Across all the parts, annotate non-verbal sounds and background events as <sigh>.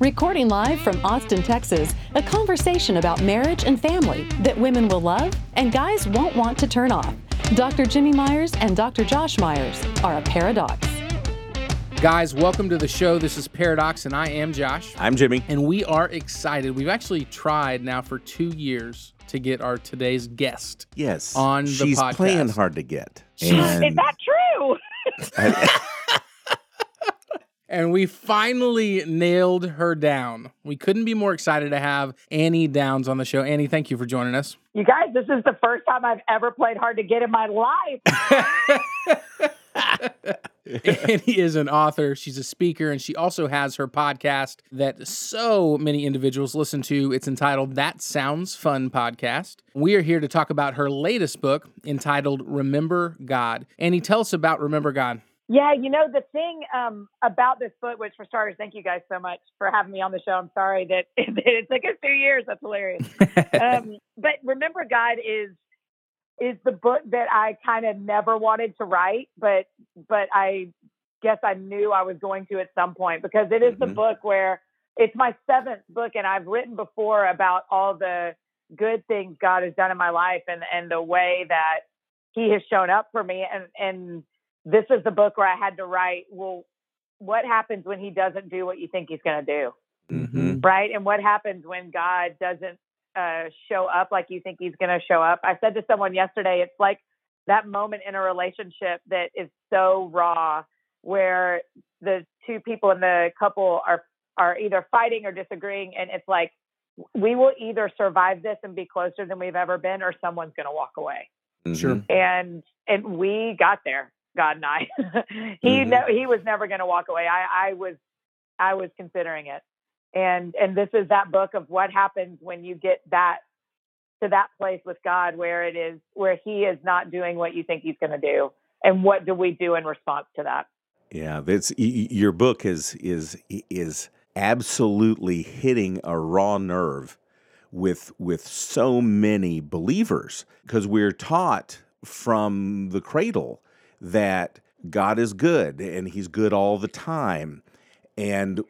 Recording live from Austin, Texas, a conversation about marriage and family that women will love and guys won't want to turn off. Dr. Jimmy Myers and Dr. Josh Myers are a paradox. Guys, welcome to the show. This is Pairadocs, and I am Josh. I'm Jimmy. And we are excited. We've actually tried now for two years to get our today's guest. Yes. On the She's podcast. playing hard to get. Is that true? <laughs> <laughs> And we finally nailed her down. We couldn't be more excited to have Annie Downs on the show. Annie, thank you for joining us. You guys, this is the first time I've ever played hard to get in my life. <laughs> <laughs> Annie is an author, she's a speaker, and she also has her podcast that so many individuals listen to. It's entitled That Sounds Fun Podcast. We are here to talk about her latest book entitled Remember God. Annie, tell us about Remember God. Yeah, you know the thing um, about this book, which for starters, thank you guys so much for having me on the show. I'm sorry that <laughs> it took us two years. That's hilarious. <laughs> um, but remember, God is is the book that I kind of never wanted to write, but but I guess I knew I was going to at some point because it is the Mhm. book where it's my seventh book, and I've written before about all the good things God has done in my life and and the way that He has shown up for me, and and this is the book where I had to write, well, what happens when he doesn't do what you think he's going to do? Mhm. Right. And what happens when God doesn't uh, show up like you think he's going to show up? I said to someone yesterday, it's like that moment in a relationship that is so raw where the two people in the couple are, are either fighting or disagreeing. And it's like, we will either survive this and be closer than we've ever been, or someone's going to walk away Sure. Mhm. and and we got there god and i. <laughs> He Mhm. no, he was never going to walk away. I i was i was considering it. And and this is that book of what happens when you get that to that place with god where it is where he is not doing what you think he's going to do. And what do we do in response to that? Yeah, that's your book is is is absolutely hitting a raw nerve with with so many believers because we're taught from the cradle that God is good and he's good all the time. And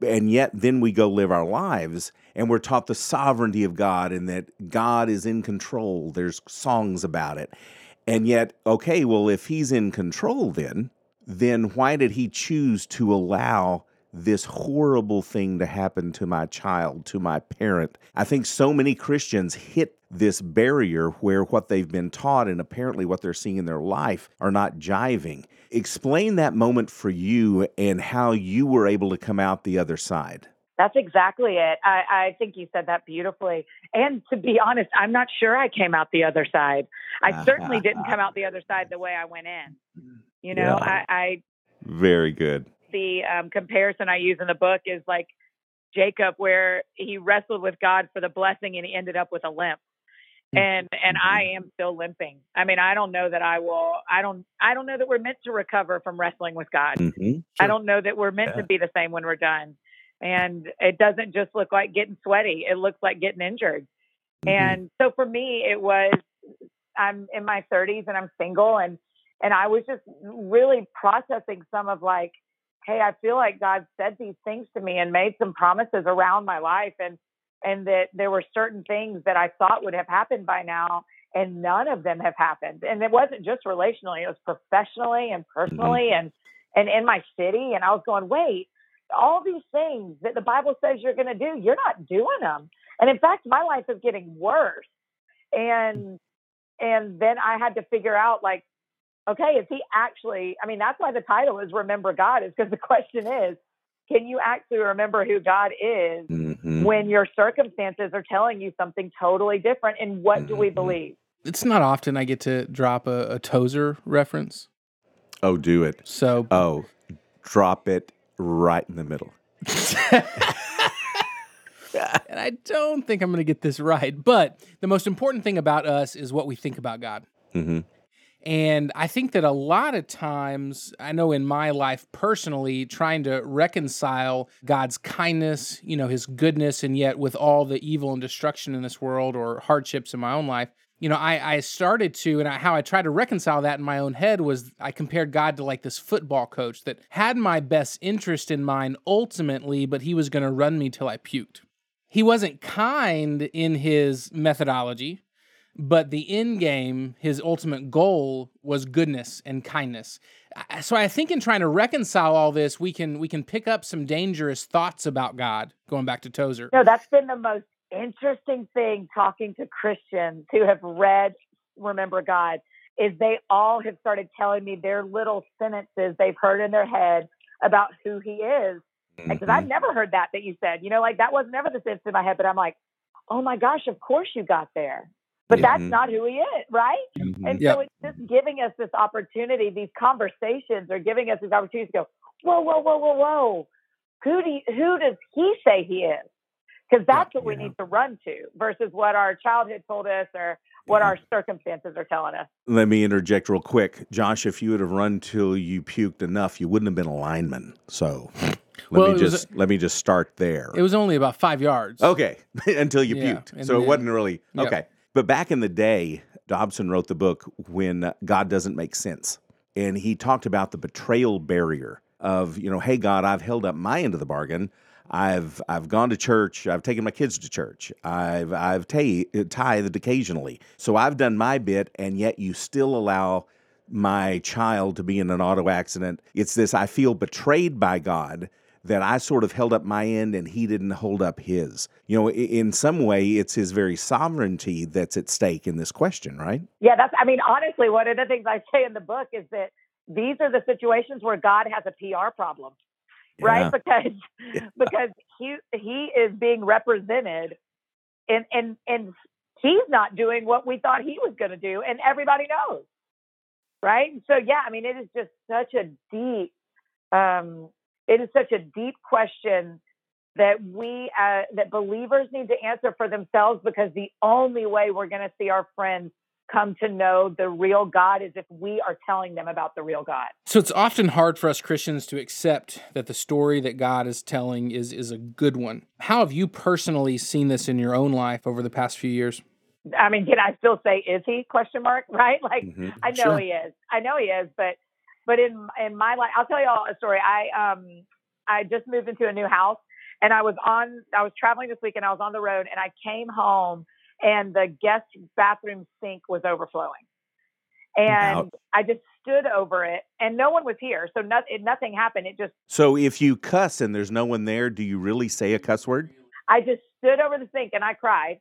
and yet then we go live our lives and we're taught the sovereignty of God and that God is in control. There's songs about it. And yet okay well if he's in control then then why did he choose to allow this horrible thing to happen to my child, to my parent? I think so many Christians hit this barrier where what they've been taught and apparently what they're seeing in their life are not jiving. Explain that moment for you and how you were able to come out the other side. That's exactly it. I, I think you said that beautifully. And to be honest, I'm not sure I came out the other side. I <laughs> certainly didn't come out the other side the way I went in. You know, Yeah. I, I Very good. The um, comparison I use in the book is like Jacob, where he wrestled with God for the blessing and he ended up with a limp. And and I am still limping. I mean, I don't know that I will. I don't. I don't know that we're meant to recover from wrestling with God. Mhm. I don't know that we're meant Yeah. to be the same when we're done. And it doesn't just look like getting sweaty. It looks like getting injured. Mhm. And so for me, it was I'm in my 30s and I'm single, and and I was just really processing some of like, hey, I feel like God said these things to me and made some promises around my life, and and that there were certain things that I thought would have happened by now, and none of them have happened. And it wasn't just relationally; it was professionally and mm-hmm. personally, and and in my city. And I was going, wait, all these things that the Bible says you're going to do, you're not doing them. And in fact, my life is getting worse. And and then I had to figure out like, okay, is he actually? I mean, that's why the title is "Remember God," is because the question is, can you actually remember who God is Mhm. when your circumstances are telling you something totally different? And what do we Mhm. believe? It's not often I get to drop a, a Tozer reference. Oh, do it. So Oh, drop it right in the middle. <laughs> and I don't think I'm going to get this right. But the most important thing about us is what we think about God. hmm And I think that a lot of times, I know in my life personally, trying to reconcile God's kindness, you know, his goodness, and yet with all the evil and destruction in this world or hardships in my own life, you know, I, I started to, and I, how I tried to reconcile that in my own head was I compared God to like this football coach that had my best interest in mind ultimately, but he was going to run me till I puked. He wasn't kind in his methodology, but the end game, his ultimate goal was goodness and kindness. So I think in trying to reconcile all this, we can we can pick up some dangerous thoughts about God. Going back to Tozer, No, that's been the most interesting thing talking to Christians who have read Remember God is they all have started telling me their little sentences they've heard in their head about who he is. Because Mm-hmm. I've never heard that that you said. You know, like that was never the sense in my head, but I'm like, oh my gosh, of course you got there. But that's Mhm. not who he is, right? Mhm. And Yeah. so it's just giving us this opportunity, these conversations are giving us these opportunities to go, whoa, whoa, whoa, whoa, whoa. Who do you, who does he say he is? Because that's what we yeah. need to run to versus what our childhood told us or what Yeah. our circumstances are telling us. Let me interject real quick. Josh, if you would have run till you puked enough, you wouldn't have been a lineman. So let Well, me was just let me just start there. it was only about five yards. Okay, <laughs> until you Yeah, puked. and So it then- wasn't really Yep. But back in the day, Dobson wrote the book when God doesn't make sense, and he talked about the betrayal barrier of you know, hey God, I've held up my end of the bargain. I've I've gone to church. I've taken my kids to church. I've I've tithed occasionally. So I've done my bit, and yet you still allow my child to be in an auto accident. It's this I feel betrayed by God that I sort of held up my end and he didn't hold up his. You know, in some way, it's his very sovereignty that's at stake in this question, right? Yeah, that's, I mean, honestly, one of the things I say in the book is that these are the situations where God has a PR problem. right? Because Yeah. because he he is being represented, and and and he's not doing what we thought he was going to do, and everybody knows, right? So yeah, I mean, it is just such a deep, um, it is such a deep question that we uh, that believers need to answer for themselves because the only way we're going to see our friends come to know the real God is if we are telling them about the real God. So it's often hard for us Christians to accept that the story that God is telling is is a good one. How have you personally seen this in your own life over the past few years? I mean, can I still say is he question mark right? Like Mhm. I know Sure. he is. I know he is, but but in in my life, I'll tell you all a story. I um I just moved into a new house, and I was on I was traveling this week, and I was on the road, and I came home, and the guest bathroom sink was overflowing, and Out. I just stood over it, and no one was here, so not, it, nothing happened. It just So if you cuss and there's no one there, do you really say a cuss word? I just stood over the sink and I cried.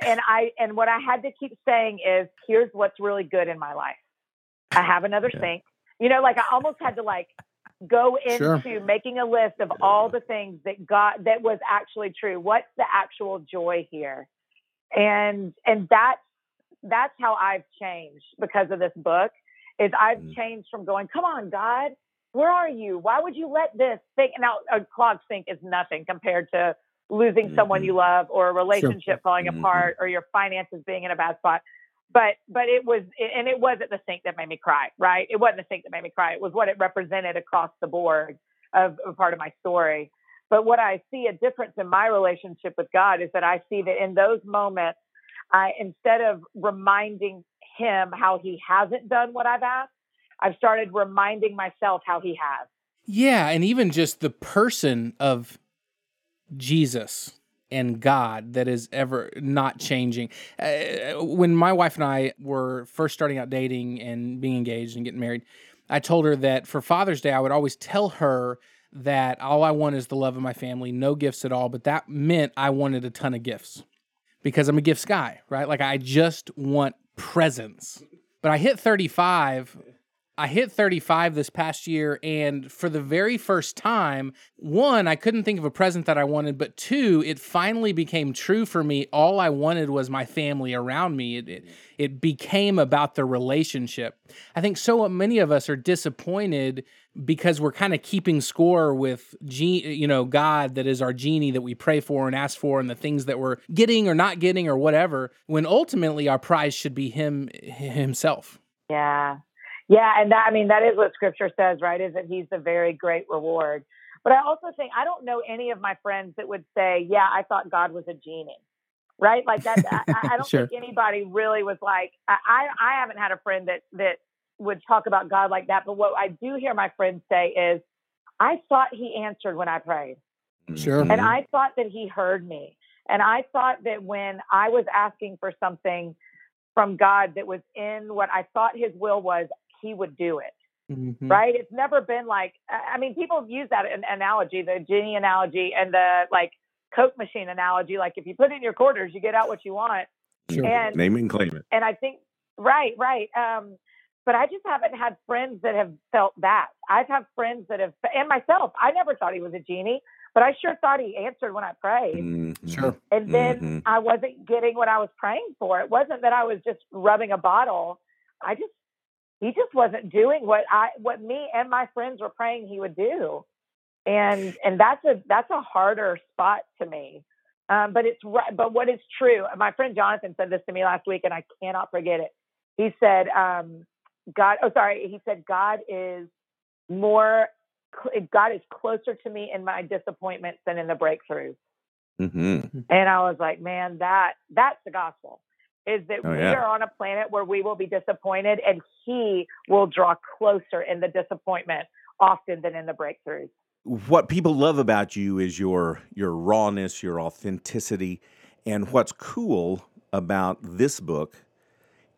And I and what I had to keep saying is, here's what's really good in my life. I have another Yeah. sink. You know, like I almost had to like go into Sure. making a list of all the things that God that was actually true. What's the actual joy here? And and that's that's how I've changed because of this book. Is I've Mm. changed from going, come on, God, where are you? Why would you let this thing? Now, a clogged sink is nothing compared to losing someone Mhm. you love or a relationship falling Mhm. apart or your finances being in a bad spot. But but it was and it wasn't the sink that made me cry, right? It wasn't the sink that made me cry. It was what it represented across the board of, of part of my story. But what I see a difference in my relationship with God is that I see that in those moments, I instead of reminding him how he hasn't done what I've asked, I've started reminding myself how he has. Yeah, and even just the person of Jesus and God that is ever not changing. Uh, when my wife and I were first starting out dating and being engaged and getting married, I told her that for Father's Day, I would always tell her that all I want is the love of my family, no gifts at all. But that meant I wanted a ton of gifts because I'm a gifts guy, right? Like I just want presents. But I hit 35 I hit 35 this past year, and for the very first time, one, I couldn't think of a present that I wanted, but two, it finally became true for me. All I wanted was my family around me. It, it, it became about the relationship. I think so many of us are disappointed because we're kind of keeping score with you know God that is our genie that we pray for and ask for and the things that we're getting or not getting or whatever when ultimately our prize should be him himself. Yeah. Yeah, and that I mean that is what scripture says, right? Is that he's the very great reward. But I also think I don't know any of my friends that would say, "Yeah, I thought God was a genie." Right? Like that I, I <laughs> don't sure. think anybody really was like I I haven't had a friend that that would talk about God like that, but what I do hear my friends say is I thought he answered when I prayed. Sure. And mm-hmm. I thought that he heard me. And I thought that when I was asking for something from God that was in what I thought his will was, he would do it. Mm-hmm. Right? It's never been like, I mean, people use that analogy, the genie analogy and the like Coke machine analogy. Like if you put in your quarters, you get out what you want. Sure. And, Name it and claim it. And I think, right, right. Um, but I just haven't had friends that have felt that. I've had friends that have, and myself, I never thought he was a genie, but I sure thought he answered when I prayed. Mm-hmm. Sure. And then mm-hmm. I wasn't getting what I was praying for. It wasn't that I was just rubbing a bottle. I just he just wasn't doing what I what me and my friends were praying he would do. And and that's a that's a harder spot to me. Um, but it's right. But what is true? My friend Jonathan said this to me last week, and I cannot forget it. He said, um, "God." Oh, sorry. He said, "God is more. God is closer to me in my disappointments than in the breakthroughs." Mm-hmm. And I was like, "Man, that that's the gospel." Is that oh, we are on a planet where we will be disappointed and he will draw closer in the disappointment often than in the breakthroughs. What people love about you is your your rawness, your authenticity, and what's cool about this book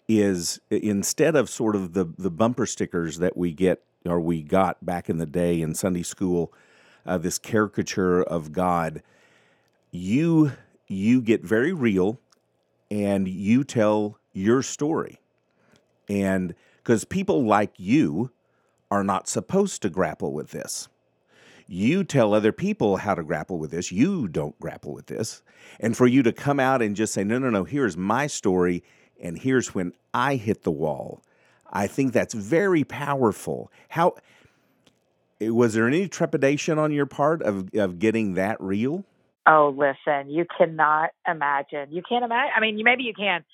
is instead of sort of the the bumper stickers that we get or we got back in the day in Sunday school, uh, this caricature of God, you you get very real and you tell your story. And because people like you are not supposed to grapple with this. You tell other people how to grapple with this. You don't grapple with this. And for you to come out and just say, no, no, no, here's my story, and here's when I hit the wall. I think that's very powerful. How eh, was there any trepidation on your part of, of getting that real? Oh, listen, you cannot imagine. You can't imagine. I mean, maybe you can.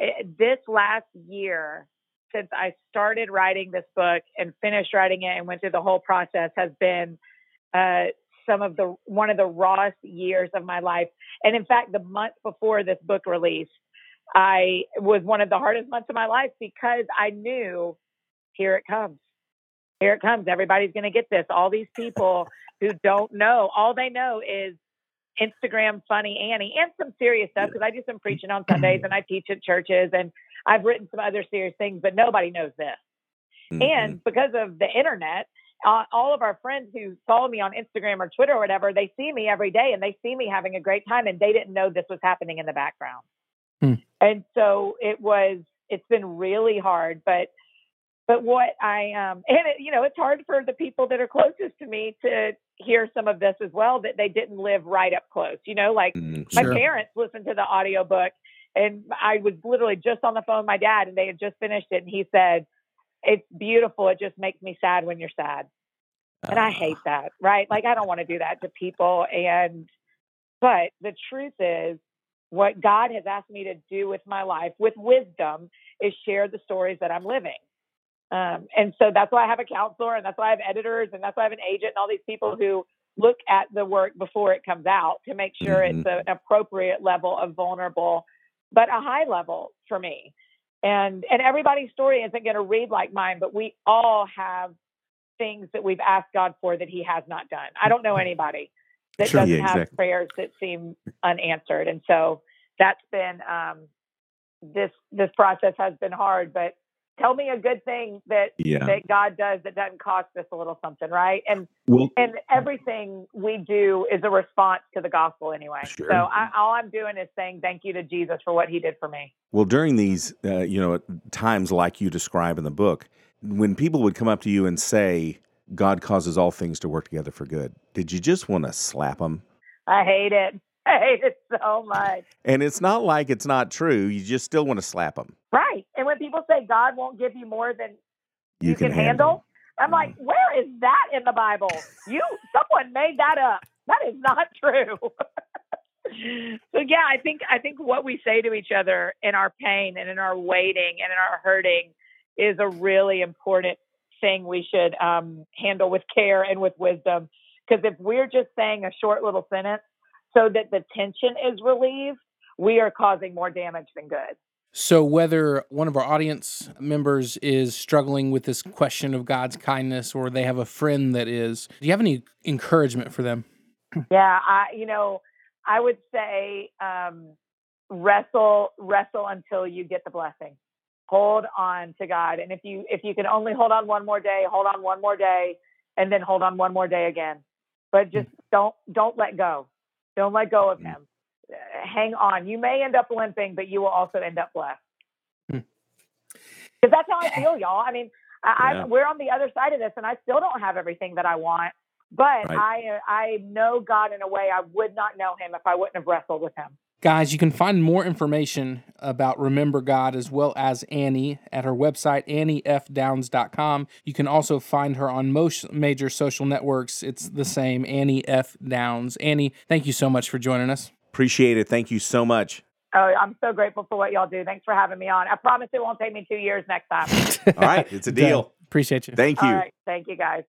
Eh, this last year, since I started writing this book and finished writing it and went through the whole process, has been uh, some of the one of the rawest years of my life. And in fact, the month before this book released, I was one of the hardest months of my life because I knew here it comes. Here it comes. Everybody's going to get this. All these people who don't know, all they know is Instagram funny Annie and some serious stuff because I do some preaching on Sundays and I teach at churches and I've written some other serious things, but nobody knows this. Mm-hmm. And because of the internet, uh, all of our friends who follow me on Instagram or Twitter or whatever, they see me every day and they see me having a great time and they didn't know this was happening in the background. Mm. And so it was, it's been really hard, but but what I um and it, you know it's hard for the people that are closest to me to hear some of this as well that they didn't live right up close. You know, like mm, sure. my parents listened to the audiobook and I was literally just on the phone with my dad and they had just finished it and he said, It's beautiful. It just makes me sad when you're sad. And I hate ah. that, right? Like I don't want to do that to people. And but the truth is what God has asked me to do with my life with wisdom is share the stories that I'm living. Um, and so that's why I have a counselor and that's why I have editors and that's why I have an agent and all these people who look at the work before it comes out to make sure mm-hmm. it's a, an appropriate level of vulnerable, but a high level for me. And and everybody's story isn't going to read like mine, but we all have things that we've asked God for that He has not done. I don't know anybody that sure, doesn't yeah, have prayers that seem unanswered, and so that's been um, this this process has been hard, but tell me a good thing that yeah. that God does that doesn't cost us a little something, right? And well, and everything we do is a response to the gospel anyway. Sure. So I, all I'm doing is saying thank you to Jesus for what He did for me. Well, during these, uh, you know, times like you describe in the book, when people would come up to you and say, God causes all things to work together for good, did you just want to slap them? I hate it. I hate it so much. And it's not like it's not true. You just still want to slap them. Right. And when people say God won't give you more than You, you, can, handle, I'm like, where is that in the Bible? You, someone made that up. That is not true. <laughs> so yeah, I think I think what we say to each other in our pain and in our waiting and in our hurting is a really important thing we should um, handle with care and with wisdom. Because if we're just saying a short little sentence so that the tension is relieved, we are causing more damage than good. So, whether one of our audience members is struggling with this question of God's kindness or they have a friend that is, do you have any encouragement for them? <clears throat> Yeah, I you know, I would say um, wrestle wrestle until you get the blessing. Hold on to God, and if you if you can only hold on one more day, hold on one more day, and then hold on one more day again. But just don't don't let go. Don't let go of Him. Uh, Hang on. You may end up limping, but you will also end up blessed. Hmm. Because that's how I feel, y'all. I mean, I, Yeah. We're on the other side of this, and I still don't have everything that I want. But Right. I uh, I know God in a way I would not know Him if I wouldn't have wrestled with Him. Guys, you can find more information about Remember God as well as Annie at her website, anniefdowns.com. You can also find her on most major social networks. It's the same, Annie F. Downs. Annie, thank you so much for joining us. Appreciate it. Thank you so much. Oh, I'm so grateful for what y'all do. Thanks for having me on. I promise it won't take me two years next time. <laughs> All right. It's a <laughs> deal. Appreciate you. Thank you. All right. Thank you, guys.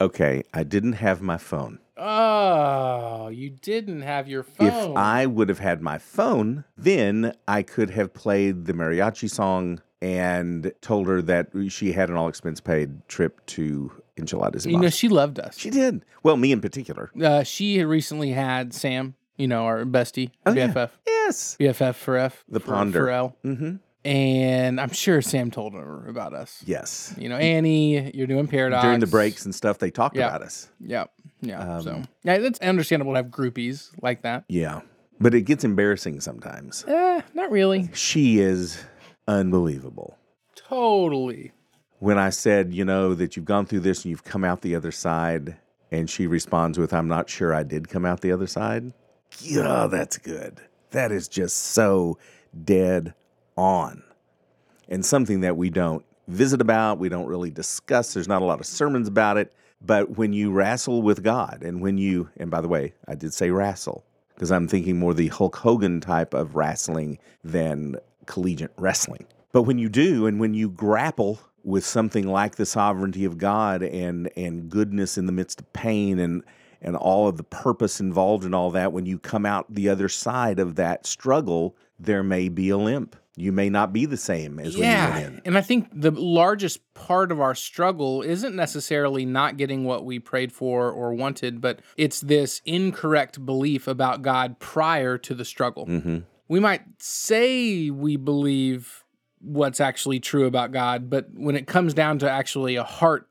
Okay. I didn't have my phone. Oh, you didn't have your phone. If I would have had my phone, then I could have played the mariachi song and told her that she had an all expense paid trip to Enchiladas. you know, she loved us. she did. Well, me in particular. Uh, she had recently had Sam, you know, our bestie, Oh, yeah. BFF, Yes. BFF for F, The for, ponder. for L, Mm-hmm. And I'm sure Sam told her about us. Yes. You know, Annie, you're doing Pairadocs During the breaks and stuff, they talked Yeah. about us. Yeah, yeah. Um, so yeah, it's understandable to have groupies like that. Yeah. But it gets embarrassing sometimes. Eh, not really. She is unbelievable. Totally. When I said, you know, that you've gone through this and you've come out the other side, and she responds with, I'm not sure I did come out the other side. Yeah, that's good. That is just so dead on. And something that we don't visit about, we don't really discuss. There's not a lot of sermons about it. But when you wrestle with God, and when you, and by the way, I did say wrestle, because I'm thinking more the Hulk Hogan type of wrestling than collegiate wrestling. But when you do, and when you grapple with something like the sovereignty of God and and goodness in the midst of pain and and all of the purpose involved in all that, when you come out the other side of that struggle, there may be a limp. You may not be the same as when you yeah, went in. and I think the largest part of our struggle isn't necessarily not getting what we prayed for or wanted, but it's this incorrect belief about God prior to the struggle. hmm we might say we believe what's actually true about God, but when it comes down to actually a heart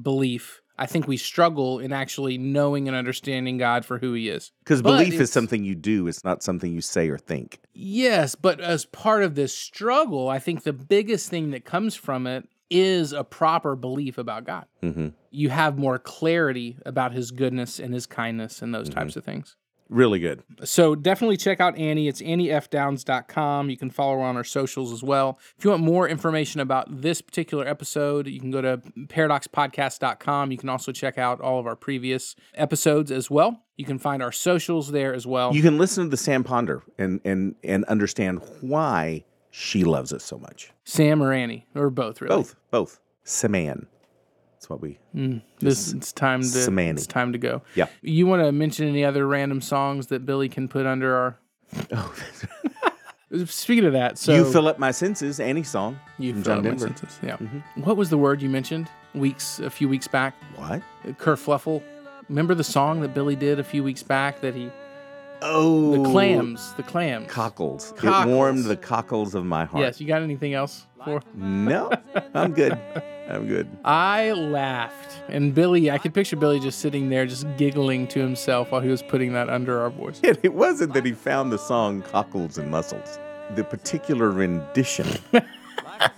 belief, I think we struggle in actually knowing and understanding God for who He is. Because belief is something you do, it's not something you say or think. Yes, but as part of this struggle, I think the biggest thing that comes from it is a proper belief about God. hmm You have more clarity about His goodness and His kindness and those types of things. Really good. So definitely check out Annie. It's anniefdowns.com. You can follow her on our socials as well. If you want more information about this particular episode, you can go to paradoxpodcast.com. You can also check out all of our previous episodes as well. You can find our socials there as well. You can listen to the Sam Ponder and and and understand why she loves us so much. Sam or Annie, or both, really. Both, both. Saman. That's what we. Mm, this it's time to Samani. it's time to go. Yeah. You want to mention any other random songs that Billy can put under our? <laughs> Oh, <laughs> Speaking of that, so you fill up my senses. Annie song. you fill John my Denver. sentences. Yeah. Mhm. What was the word you mentioned weeks a few weeks back? What? Kerfluffle. Remember the song that Billy did a few weeks back that he Oh, the clams, the clams. Cockles. cockles. It warmed the cockles of my heart. Yes, you got anything else for? No, I'm good. <laughs> I'm good. I laughed. And Billy, I could picture Billy just sitting there just giggling to himself while he was putting that under our voice. And <laughs> it wasn't that he found the song Cockles and Mussels. The particular rendition <laughs>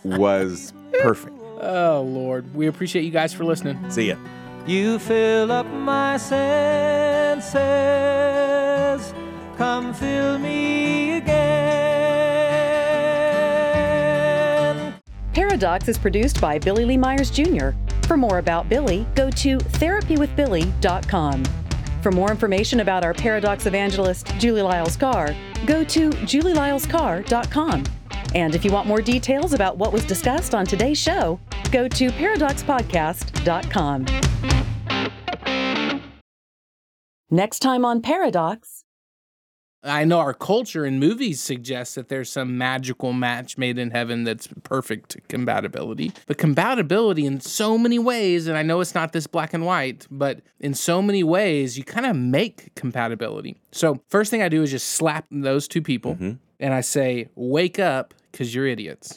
was perfect. Oh, Lord. We appreciate you guys for listening. See ya. You fill up my senses. Come fill me Pairadocs is produced by Billy Lee Myers Jr. For more about Billy, go to therapywithbilly.com. For more information about our Pairadocs evangelist, Julie Lyles Carr, go to julielylescarr.com. And if you want more details about what was discussed on today's show, go to paradoxpodcast.com. Next time on Pairadocs, I know our culture and movies suggest that there's some magical match made in heaven that's perfect compatibility. But compatibility in so many ways, and I know it's not this black and white, but in so many ways, you kind of make compatibility. So, first thing I do is just slap those two people mm-hmm. and I say, wake up because you're idiots.